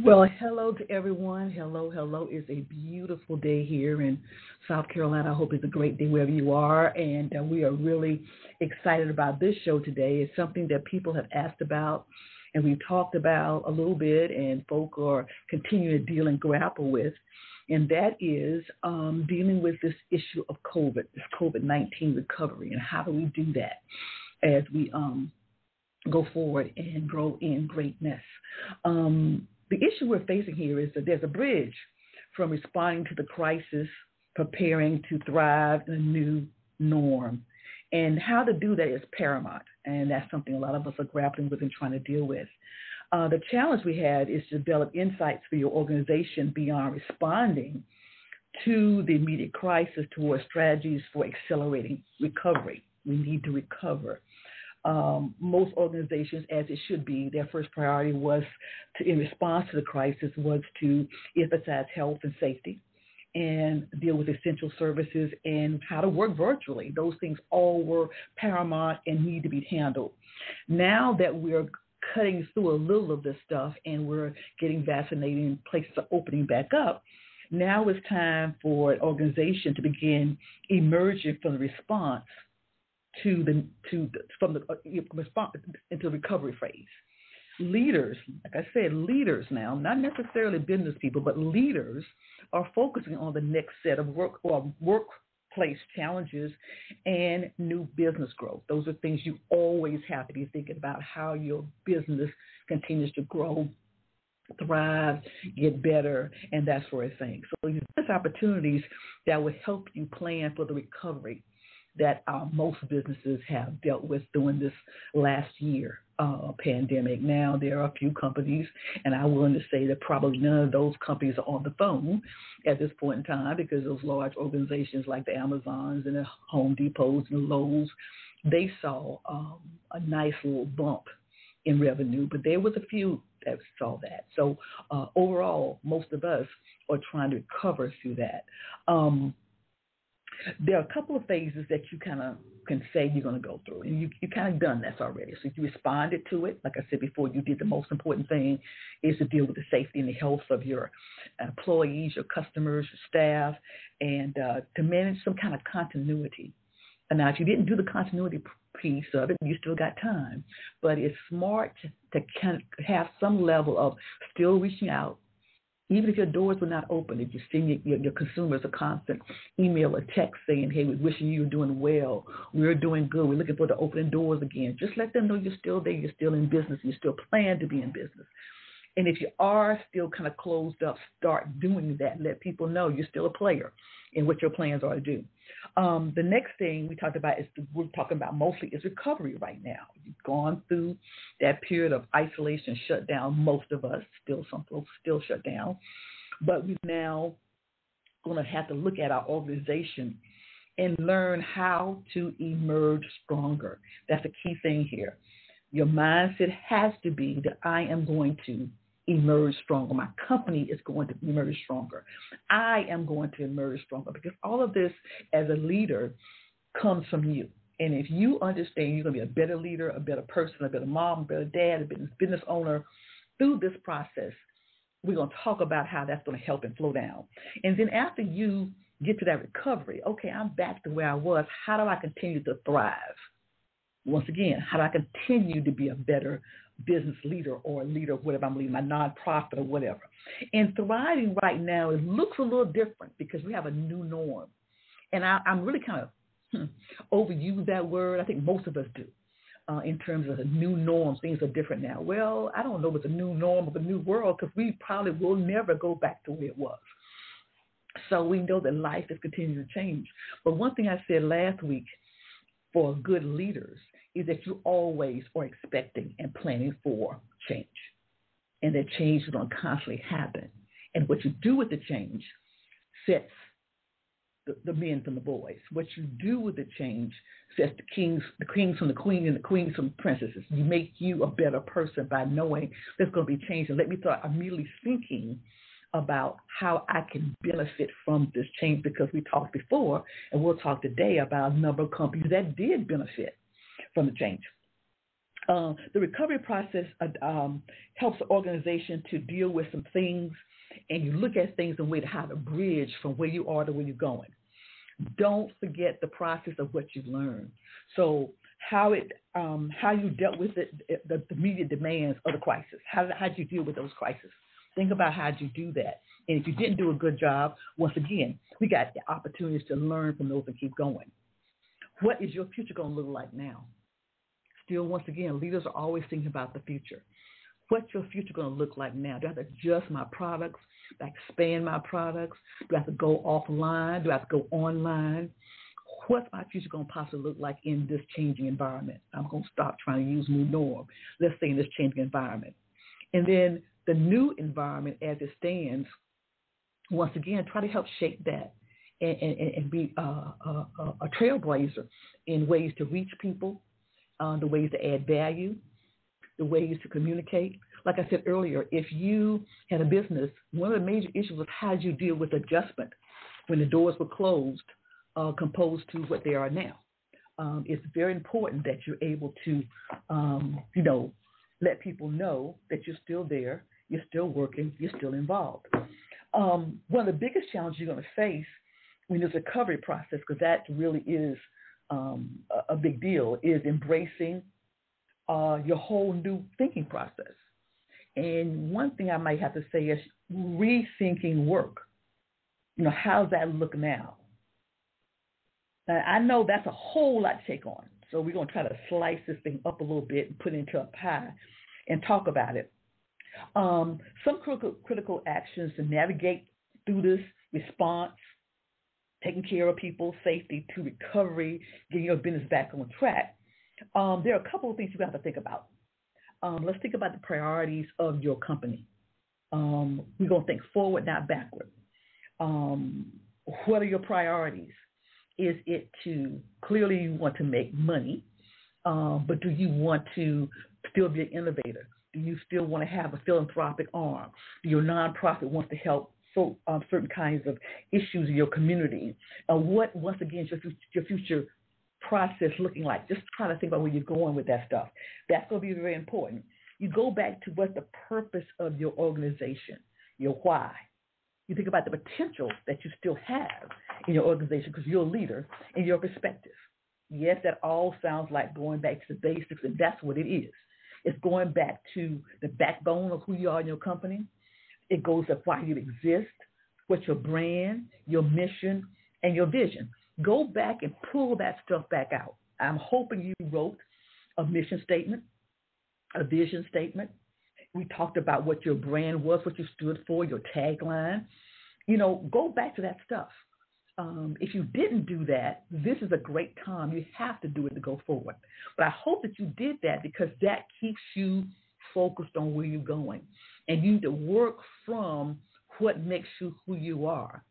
Well, hello to everyone. Hello, hello. It's a beautiful day here in South Carolina. I hope it's a great day wherever you are. And uh, we are really excited about this show today. It's something that people have asked about and we've talked about a little bit, and folk are continuing to deal and grapple with, and that is um, dealing with this issue of COVID, this COVID 19 recovery, and how do we do that as we um, go forward and grow in greatness. Um, the issue we're facing here is that there's a bridge from responding to the crisis, preparing to thrive in a new norm. And how to do that is paramount. And that's something a lot of us are grappling with and trying to deal with. Uh, the challenge we had is to develop insights for your organization beyond responding to the immediate crisis towards strategies for accelerating recovery. We need to recover. Um, most organizations, as it should be, their first priority was to, in response to the crisis, was to emphasize health and safety and deal with essential services and how to work virtually. Those things all were paramount and need to be handled. Now that we're cutting through a little of this stuff and we're getting vaccinated and places are opening back up, now it's time for an organization to begin emerging from the response to the to from the uh, response into recovery phase leaders, like I said, leaders now, not necessarily business people, but leaders are focusing on the next set of work or workplace challenges and new business growth. Those are things you always have to be thinking about how your business continues to grow thrive, get better, and that sort of thing. So there's opportunities that will help you plan for the recovery that uh, most businesses have dealt with during this last year uh, pandemic. Now there are a few companies, and I'm willing to say that probably none of those companies are on the phone at this point in time because those large organizations like the Amazons and the Home Depots and Lowe's, they saw um, a nice little bump in revenue, but there was a few that saw that. So uh, overall, most of us are trying to recover through that. Um, there are a couple of phases that you kind of can say you're going to go through, and you you kind of done this already. So if you responded to it, like I said before. You did the most important thing is to deal with the safety and the health of your employees, your customers, your staff, and uh, to manage some kind of continuity. And now, if you didn't do the continuity piece of it, you still got time. But it's smart to, to have some level of still reaching out, even if your doors were not open, if you're seeing your, your, consumers a constant email or text saying, hey, we're wishing you were doing well, we're doing good, we're looking for the opening doors again, just let them know you're still there, you're still in business, you still plan to be in business. And if you are still kind of closed up, start doing that. Let people know you're still a player in what your plans are to do. Um, the next thing we talked about is we're talking about mostly is recovery right now. You've gone through that period of isolation, shutdown. Most of us, still some folks still shut down, but we're now going to have to look at our organization and learn how to emerge stronger. That's a key thing here. Your mindset has to be that I am going to emerge stronger. My company is going to emerge stronger. I am going to emerge stronger because all of this as a leader comes from you. And if you understand you're going to be a better leader, a better person, a better mom, a better dad, a business, business owner through this process, we're going to talk about how that's going to help and flow down. And then after you get to that recovery, okay, I'm back to where I was. How do I continue to thrive? Once again, how do I continue to be a better business leader or a leader whatever I'm leading, my nonprofit or whatever. And thriving right now, it looks a little different because we have a new norm. And I, am really kind of hmm, overuse that word. I think most of us do. Uh, in terms of the new norms, things are different now. Well, I don't know what's a new norm of a new world because we probably will never go back to where it was. So we know that life is continuing to change. But one thing I said last week for good leaders is that you always are expecting and planning for change. and that change is going to constantly happen. And what you do with the change sets the, the men from the boys. What you do with the change sets the kings, the kings from the queen, and the queens from the princesses. You make you a better person by knowing there's going to be change. And let me start immediately thinking about how I can benefit from this change because we talked before, and we'll talk today about a number of companies that did benefit from the change. Uh, the recovery process uh, um, helps the organization to deal with some things, and you look at things in a way to how to bridge from where you are to where you're going. Don't forget the process of what you've learned. So how it um, how you dealt with it, the, the immediate demands of the crisis. How how did you deal with those crises? Think about how you do that. And if you didn't do a good job, once again, we got the opportunities to learn from those and keep going. What is your future going to look like now? still, once again, leaders are always thinking about the future. What's your future going to look like now? Do I have to adjust my products? Expand my products? Do I have to go offline? Do I have to go online? What's my future going to possibly look like in this changing environment? I'm going to stop trying to use new norm. Let's say in this changing environment. And then the new environment as it stands, once again, try to help shape that and, and, and be a, a, trailblazer in ways to reach people, uh, the ways to add value, the ways to communicate. Like I said earlier, if you had a business, one of the major issues was how you deal with adjustment when the doors were closed, uh, composed to what they are now. Um, it's very important that you're able to, um, you know, let people know that you're still there, you're still working, you're still involved. Um, one of the biggest challenges you're going to face when there's a recovery process, because that really is um, a, a, big deal, is embracing uh, your whole new thinking process. And one thing I might have to say is rethinking work. You know, how's that look now? Now, I know that's a whole lot to take on. So we're going to try to slice this thing up a little bit and put it into a pie and talk about it. Um, some critical, critical actions to navigate through this response taking care of people's safety to recovery, getting your business back on track, um, there are a couple of things you have to think about. Um, let's think about the priorities of your company. Um, we're going to think forward, not backward. Um, what are your priorities? Is it to clearly you want to make money, um, but do you want to still be an innovator? Do you still want to have a philanthropic arm? Do your nonprofit wants to help so, um, certain kinds of issues in your community. Uh, what, once again, your, your future process looking like? Just trying to think about where you're going with that stuff. That's going to be very important. You go back to what's the purpose of your organization, your why. You think about the potential that you still have in your organization because you're a leader in your perspective. Yes, that all sounds like going back to the basics, and that's what it is. It's going back to the backbone of who you are in your company, it goes to why you exist, what your brand, your mission, and your vision. Go back and pull that stuff back out. I'm hoping you wrote a mission statement, a vision statement. We talked about what your brand was, what you stood for, your tagline. You know, go back to that stuff. Um, if you didn't do that, this is a great time. You have to do it to go forward. But I hope that you did that because that keeps you focused on where you're going. And you need to work from what makes you who you are,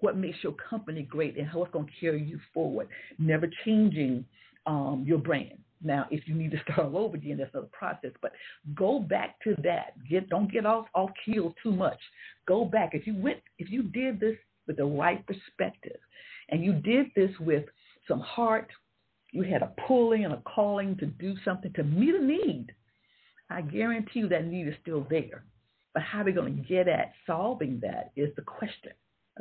what makes your company great, and how it's going to carry you forward, never changing um, your brand. Now, if you need to start all over again, that's another process. But go back to that. Get don't get off off keel too much. Go back. If you went, if you did this with the right perspective, and you did this with some heart, you had a pulling and a calling to do something to meet a need I guarantee you that need is still there. But how we're going to get at solving that is the question.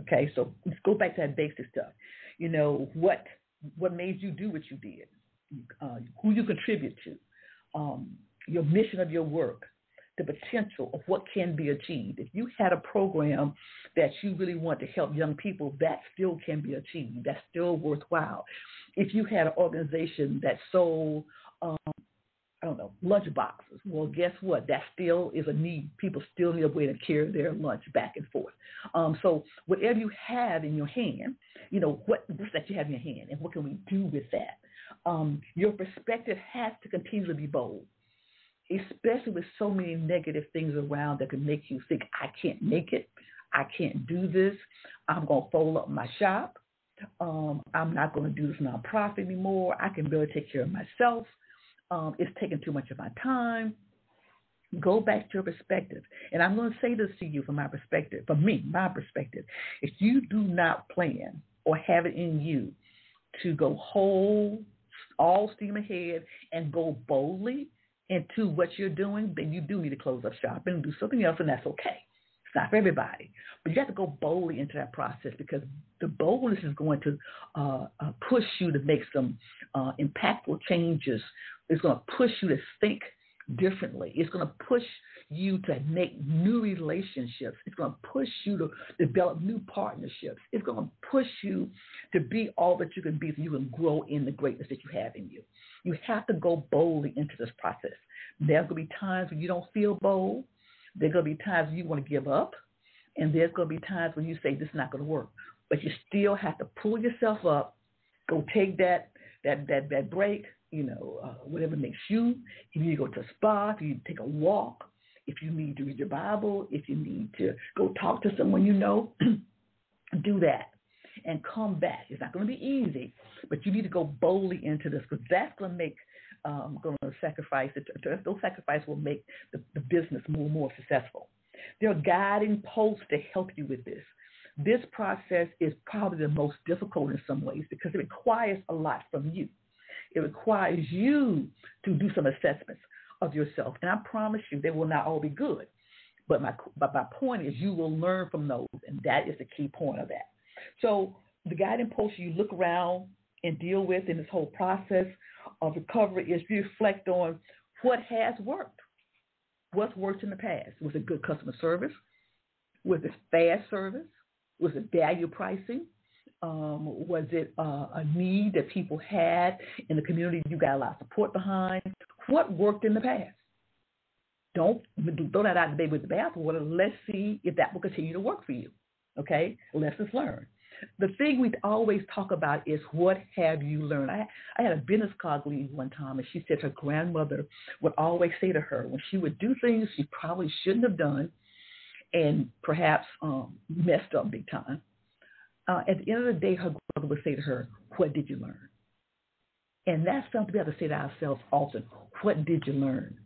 Okay, so let's go back to that basic stuff. You know, what what made you do what you did, uh, who you contribute to, um, your mission of your work, the potential of what can be achieved. If you had a program that you really want to help young people, that still can be achieved. That's still worthwhile. If you had an organization that sold um, I don't know, lunch boxes. Well, guess what? That still is a need. People still need a way to carry their lunch back and forth. Um, so whatever you have in your hand, you know, what what's that you have in your hand, and what can we do with that? Um, your perspective has to continue to be bold. especially with so many negative things around that can make you think, I can't make it. I can't do this. I'm going to fold up my shop. Um, I'm not going to do this nonprofit anymore. I can barely take care of myself. Um, it's taking too much of my time. Go back to your perspective. And I'm going to say this to you from my perspective, from me, my perspective. If you do not plan or have it in you to go whole, all steam ahead and go boldly into what you're doing, then you do need to close up shop and do something else, and that's okay. It's not for everybody. But you have to go boldly into that process because the boldness is going to uh, uh, push you to make some uh, impactful changes. It's going to push you to think differently. It's going to push you to make new relationships. It's going to push you to develop new partnerships. It's going to push you to be all that you can be so you can grow in the greatness that you have in you. You have to go boldly into this process. There's going to be times when you don't feel bold. There's going to be times when you want to give up. And there's going to be times when you say, this is not going to work. But you still have to pull yourself up, go take that, that, that, that break, you know, uh, whatever makes you. If you need to go to a spa, if you need to take a walk, if you need to read your Bible, if you need to go talk to someone you know, do that and come back. It's not going to be easy, but you need to go boldly into this because that's going to make um, going to sacrifice. Those sacrifices will make the, the business more and more successful. There are guiding posts to help you with this. This process is probably the most difficult in some ways because it requires a lot from you. It requires you to do some assessments of yourself. And I promise you, they will not all be good. But my, but my point is, you will learn from those, and that is the key point of that. So, the guiding post you look around and deal with in this whole process of recovery is reflect on what has worked. What's worked in the past? Was it good customer service? Was it fast service? Was it value pricing? Um, was it uh, a need that people had in the community you got a lot of support behind? What worked in the past? Don't throw that out the baby with the bathwater. Let's see if that will continue to work for you. Okay, lessons learned. The thing we always talk about is what have you learned? I, I had a business colleague one time, and she said her grandmother would always say to her when she would do things she probably shouldn't have done, and perhaps um, messed up big time uh, at the end of the day, her brother would say to her, What did you learn? And that's something we have to say to ourselves often. What did you learn?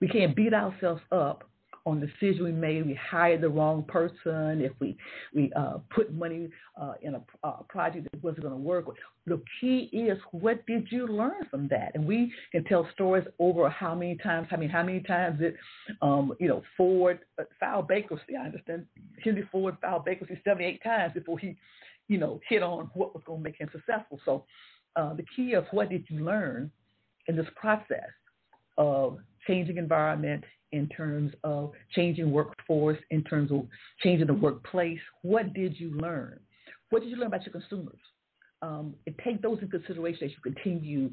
We can't beat ourselves up on the decision we made. We hired the wrong person. If we we uh, put money uh, in a, a, project that wasn't going to work. The key is what did you learn from that? And we can tell stories over how many times. I mean, how many times it, um, you know, Ford uh, filed bankruptcy. I understand Henry Ford filed bankruptcy 78 times before he you know, hit on what was going to make him successful. So uh, the key is what did you learn in this process of changing environment in terms of changing workforce, in terms of changing the workplace, what did you learn? What did you learn about your consumers? Um, and take those in consideration as you continue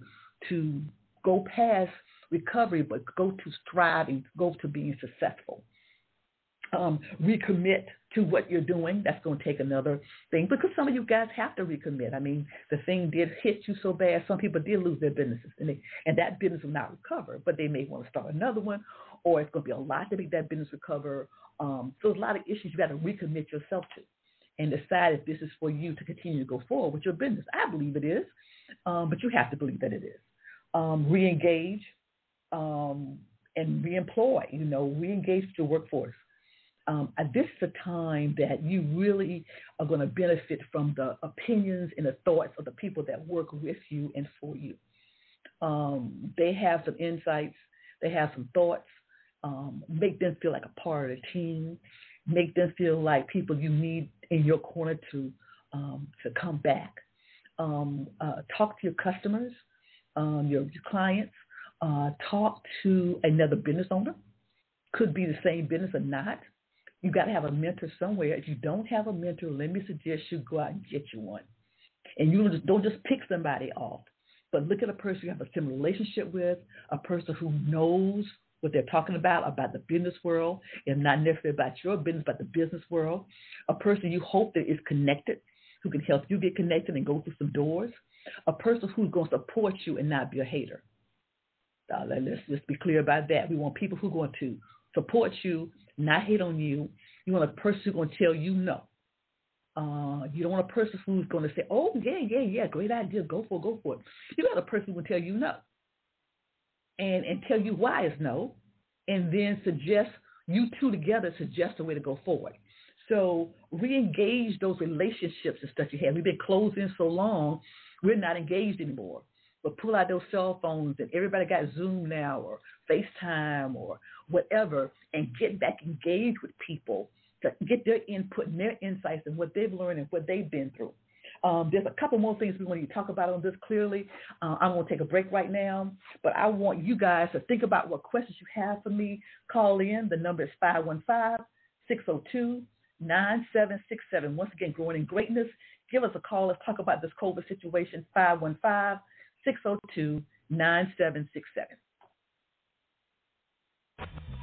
to go past recovery, but go to striving, go to being successful um, recommit to what you're doing. That's going to take another thing because some of you guys have to recommit. I mean, the thing did hit you so bad, some people did lose their businesses, and, they, and that business will not recover, but they may want to start another one, or it's going to be a lot to make that business recover. Um, so there's a lot of issues you got to recommit yourself to and decide if this is for you to continue to go forward with your business. I believe it is, um, but you have to believe that it is. Um, re-engage um, and re-employ, you know, re-engage your workforce um, this is a time that you really are going to benefit from the opinions and the thoughts of the people that work with you and for you. Um, they have some insights, they have some thoughts. Um, make them feel like a part of the team. Make them feel like people you need in your corner to um, to come back. Um, uh, talk to your customers, um, your, your clients. Uh, talk to another business owner. Could be the same business or not you got to have a mentor somewhere. If you don't have a mentor, let me suggest you go out and get you one. And you just, don't just pick somebody off, but look at a person you have a similar relationship with, a person who knows what they're talking about, about the business world, and not necessarily about your business, but the business world. A person you hope that is connected, who can help you get connected and go through some doors. A person who's going to support you and not be a hater. Uh, let's let's be clear about that. We want people who are going to support you, not hate on you. You want a person who's going to tell you no. Uh, you don't want a person who's going to say, "Oh yeah, yeah, yeah, great idea, go for it, go for it." You want a person who will tell you no, and and tell you why it's no, and then suggest you two together suggest a way to go forward. So re-engage those relationships and stuff you had. We've been closed in so long, we're not engaged anymore. But pull out those cell phones and everybody got Zoom now or FaceTime or whatever and get back engaged with people to get their input and their insights and what they've learned and what they've been through. Um, there's a couple more things we want to talk about on this clearly. Uh, I'm going to take a break right now, but I want you guys to think about what questions you have for me. Call in. The number is 515 602 9767. Once again, growing in greatness. Give us a call. Let's talk about this COVID situation. 515 602 9767.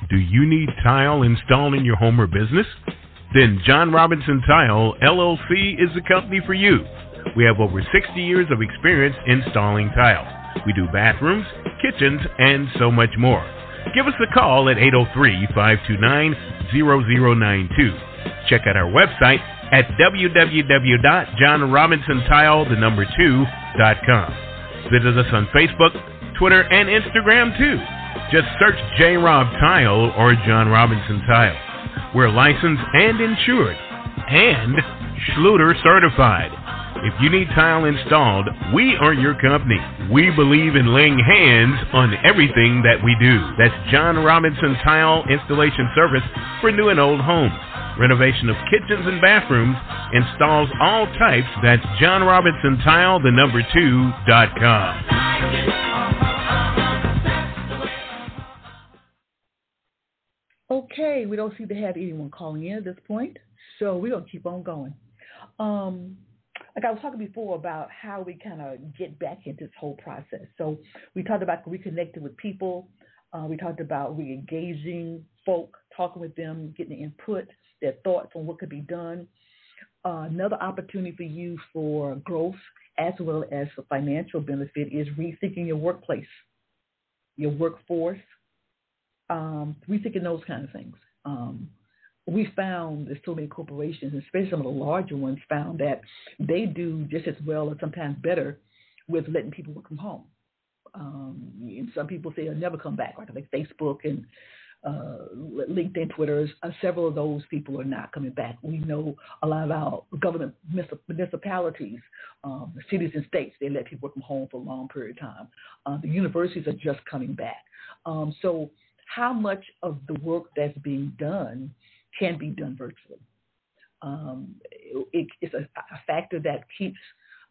Do you need tile installed in your home or business? Then John Robinson Tile LLC is the company for you. We have over 60 years of experience installing tile. We do bathrooms, kitchens, and so much more. Give us a call at 803 529 0092. Check out our website at www.johnrobinsontile, the number 2.com. Visit us on Facebook, Twitter, and Instagram too. Just search J Rob Tile or John Robinson Tile. We're licensed and insured and Schluter certified. If you need tile installed, we are your company. We believe in laying hands on everything that we do. That's John Robinson Tile Installation Service for new and old homes. Renovation of kitchens and bathrooms installs all types. That's John Robinson Tile, the number two, dot com. Okay, we don't seem to have anyone calling in at this point, so we're gonna keep on going. Um, like I was talking before about how we kind of get back into this whole process. So we talked about reconnecting with people. Uh, we talked about re-engaging folk, talking with them, getting input, their thoughts on what could be done. Uh, another opportunity for you for growth as well as for financial benefit is rethinking your workplace, your workforce, um, we think in those kind of things. Um, we found that so many corporations, especially some of the larger ones, found that they do just as well or sometimes better with letting people work from home. Um, and some people say they'll never come back, like Facebook and uh, LinkedIn, Twitter. Uh, several of those people are not coming back. We know a lot of our government municipalities, um, cities and states, they let people work from home for a long period of time. Uh, the universities are just coming back. Um, so how much of the work that's being done can be done virtually. Um, it, it's a, a, factor that keeps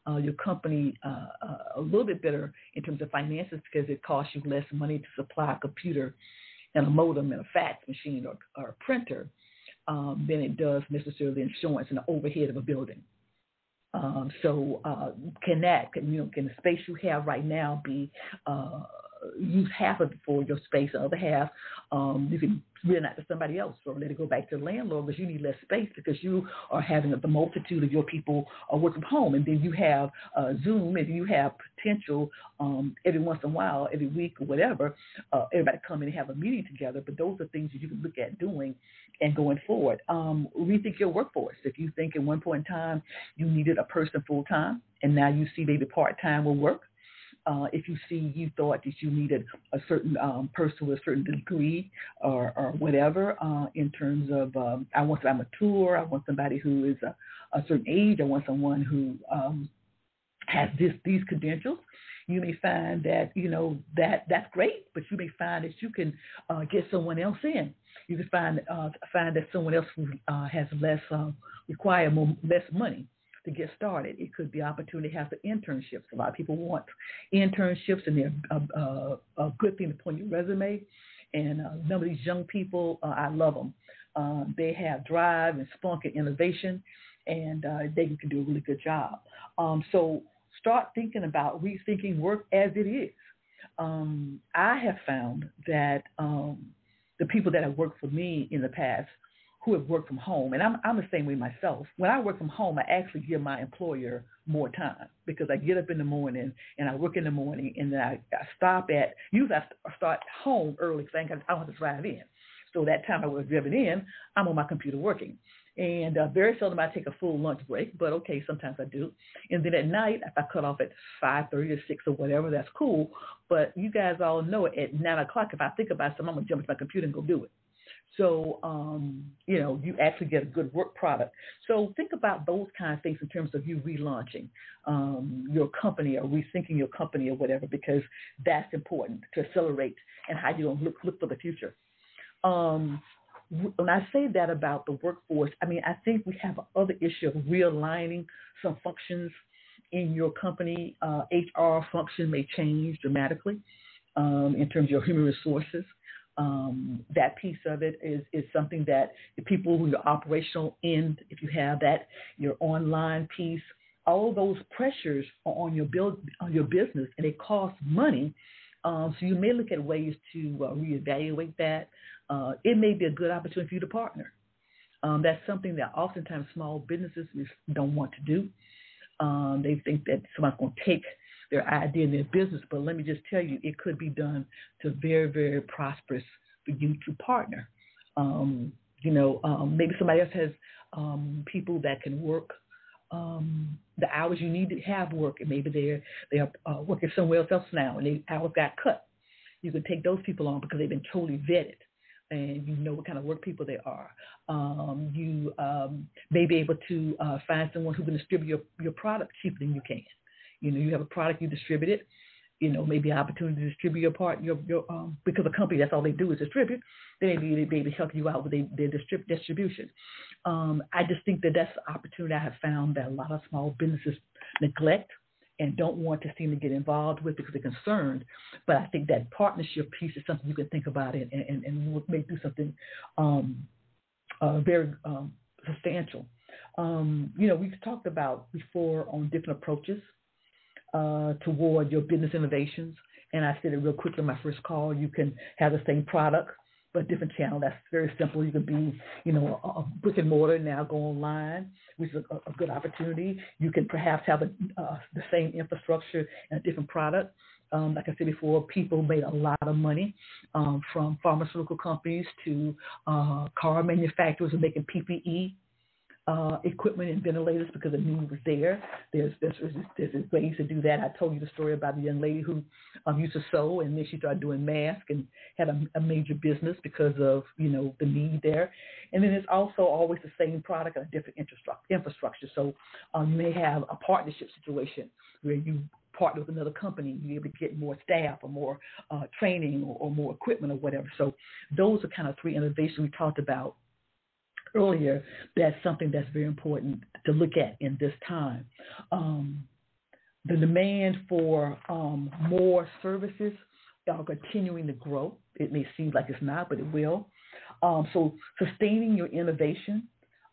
uh, your company uh, uh, a little bit better in terms of finances because it costs you less money to supply a computer and a modem and a fax machine or, or a printer um, than it does necessarily insurance and the overhead of a building. Um, so uh, can that, can, you know, can the space you have right now be uh, use half of it for your space, the other half um, you can rent out to somebody else or let it go back to the landlord because you need less space because you are having the multitude of your people uh, work from home. And then you have uh, Zoom and you have potential um, every once in a while, every week or whatever, uh, everybody come in and have a meeting together. But those are things that you can look at doing and going forward. Um, rethink your workforce. If you think at one point in time you needed a person full time and now you see maybe part time will work, uh, if you see you thought that you needed a certain um, person with a certain degree or, or whatever uh, in terms of um, I want I'm mature, I want somebody who is a, a certain age, I want someone who um, has this these credentials. You may find that you know that that's great, but you may find that you can uh, get someone else in. You can find uh, find that someone else who uh, has less require more, less money to get started. It could be opportunity to have the internships. A lot of people want internships, and they're a, a, a good thing to put on your resume. And uh, some of these young people, uh, I love them. Uh, they have drive and spunk and innovation, and uh, they can do a really good job. Um, so start thinking about rethinking work as it is. Um, I have found that um, the people that have worked for me in the past who have worked from home, and I'm I'm the same way myself. When I work from home, I actually give my employer more time because I get up in the morning and I work in the morning, and then I, I stop at usually I start home early because I, don't have to drive in. So that time I was driven in, I'm on my computer working. And uh, very seldom I take a full lunch break, but okay, sometimes I do. And then at night, if I cut off at 5.30 or 6 or whatever, that's cool. But you guys all know at 9 o'clock, if I think about something, I'm going to jump into my computer and go do it. So, um, you know, you actually get a good work product. So think about those kind of things in terms of you relaunching um, your company or rethinking your company or whatever, because that's important to accelerate and how to look, look for the future. Um, when I say that about the workforce, I mean, I think we have other issue of realigning some functions in your company. Uh, HR function may change dramatically um, in terms of your human resources. Um, that piece of it is, is something that the people who are operational end, if you have that, your online piece, all those pressures are on your build on your business and it costs money. Um, so you may look at ways to uh, reevaluate that. Uh, it may be a good opportunity for you to partner. Um, that's something that oftentimes small businesses don't want to do. Um, they think that someone's going to take their idea and their business. But let me just tell you, it could be done to very, very prosperous for you to partner. Um, you know, um, maybe somebody else has um, people that can work um, the hours you need to have work, and maybe they're they're uh, working somewhere else now, and the hours got cut. You can take those people on because they've been totally vetted and you know what kind of work people they are. Um, you um, may be able to uh, find someone who can distribute your, your product cheaper than you can. You know, you have a product, you distribute it. You know, maybe an opportunity to distribute your part, your, your um, because a company that's all they do is distribute. They may be, able to help you out with their, their distrib- distribution. Um, I just think that that's an opportunity I have found that a lot of small businesses neglect and don't want to seem to get involved with because they're concerned. But I think that partnership piece is something you can think about and, and, and may do something um, uh, very um, substantial. Um, you know, we've talked about before on different approaches uh, toward your business innovations. And I said it real quickly in my first call. You can have the same product, but different channel. That's very simple. You can be, you know, a, a brick and mortar now go online, which is a, a good opportunity. You can perhaps have a, uh, the same infrastructure and a different product. Um, like I said before, people made a lot of money um, from pharmaceutical companies to uh, car manufacturers making PPE uh, equipment and ventilators because the need was there. There's, there's, there's, ways to do that. I told you the story about the young lady who um, used to sew and then she started doing masks and had a, a major business because of, you know, the need there. And then it's also always the same product and a different infrastructure. So um, you may have a partnership situation where you partner with another company, you're able to get more staff or more uh, training or, or more equipment or whatever. So those are kind of three innovations we talked about earlier, that's something that's very important to look at in this time. Um, the demand for um, more services are continuing to grow. It may seem like it's not, but it will. Um, so sustaining your innovation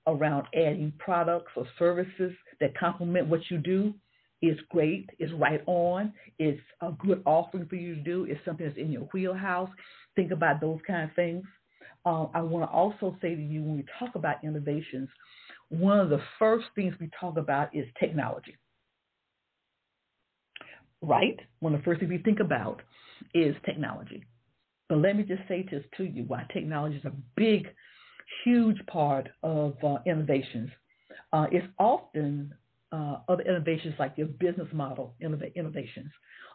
around adding products or services that complement what you do is great, is right on, it's a good offering for you to do, it's something that's in your wheelhouse. Think about those kind of things uh, I want to also say to you when we talk about innovations, one of the first things we talk about is technology. Right? One of the first things we think about is technology. But let me just say this to you why technology is a big, huge part of uh, innovations. Uh, it's often uh, other innovations like your business model innov- innovations.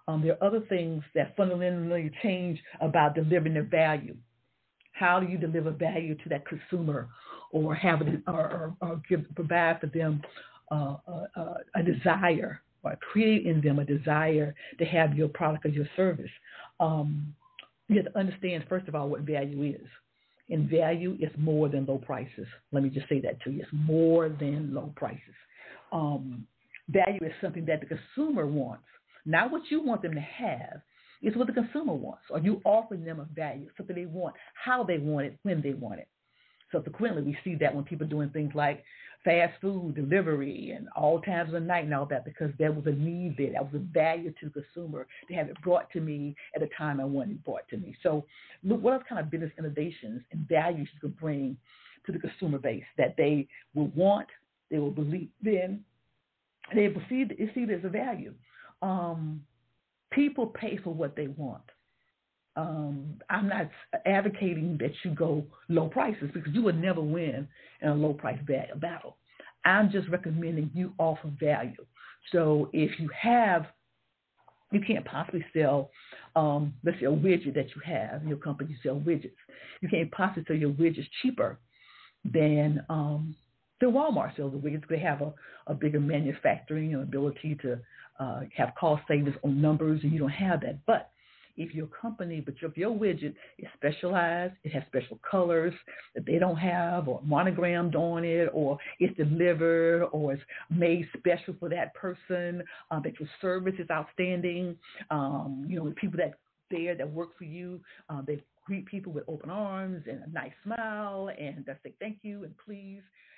Um, there are other things that fundamentally change about delivering the value. How do you deliver value to that consumer, or have it, or, or, or give, provide for them uh, uh, uh, a desire, or create in them a desire to have your product or your service? Um, you have to understand first of all what value is. And value is more than low prices. Let me just say that to you. It's more than low prices. Um, value is something that the consumer wants, not what you want them to have, it's what the consumer wants. Are you offering them a value, something they want, how they want it, when they want it? Subsequently, we see that when people are doing things like fast food delivery and all times of the night and all that because there was a need there. That was a value to the consumer to have it brought to me at a time I wanted it brought to me. So look what else kind of business innovations and values you could bring to the consumer base that they will want, they will believe in, they perceive, see it as a value. Um, people pay for what they want. Um, I'm not advocating that you go low prices because you would never win in a low price battle. I'm just recommending you offer value. So if you have, you can't possibly sell, um, let's say a widget that you have, your company sell widgets. You can't possibly sell your widgets cheaper than um, the Walmart sells the widgets. They have a, a bigger manufacturing ability to uh, have cost savings on numbers, and you don't have that. But if your company, but if your widget is specialized, it has special colors that they don't have, or monogrammed on it, or it's delivered, or it's made special for that person, um, that your service is outstanding, um, you know, the people that there that work for you, um, they greet people with open arms and a nice smile, and they say thank you and please.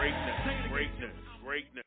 greatness, greatness, greatness.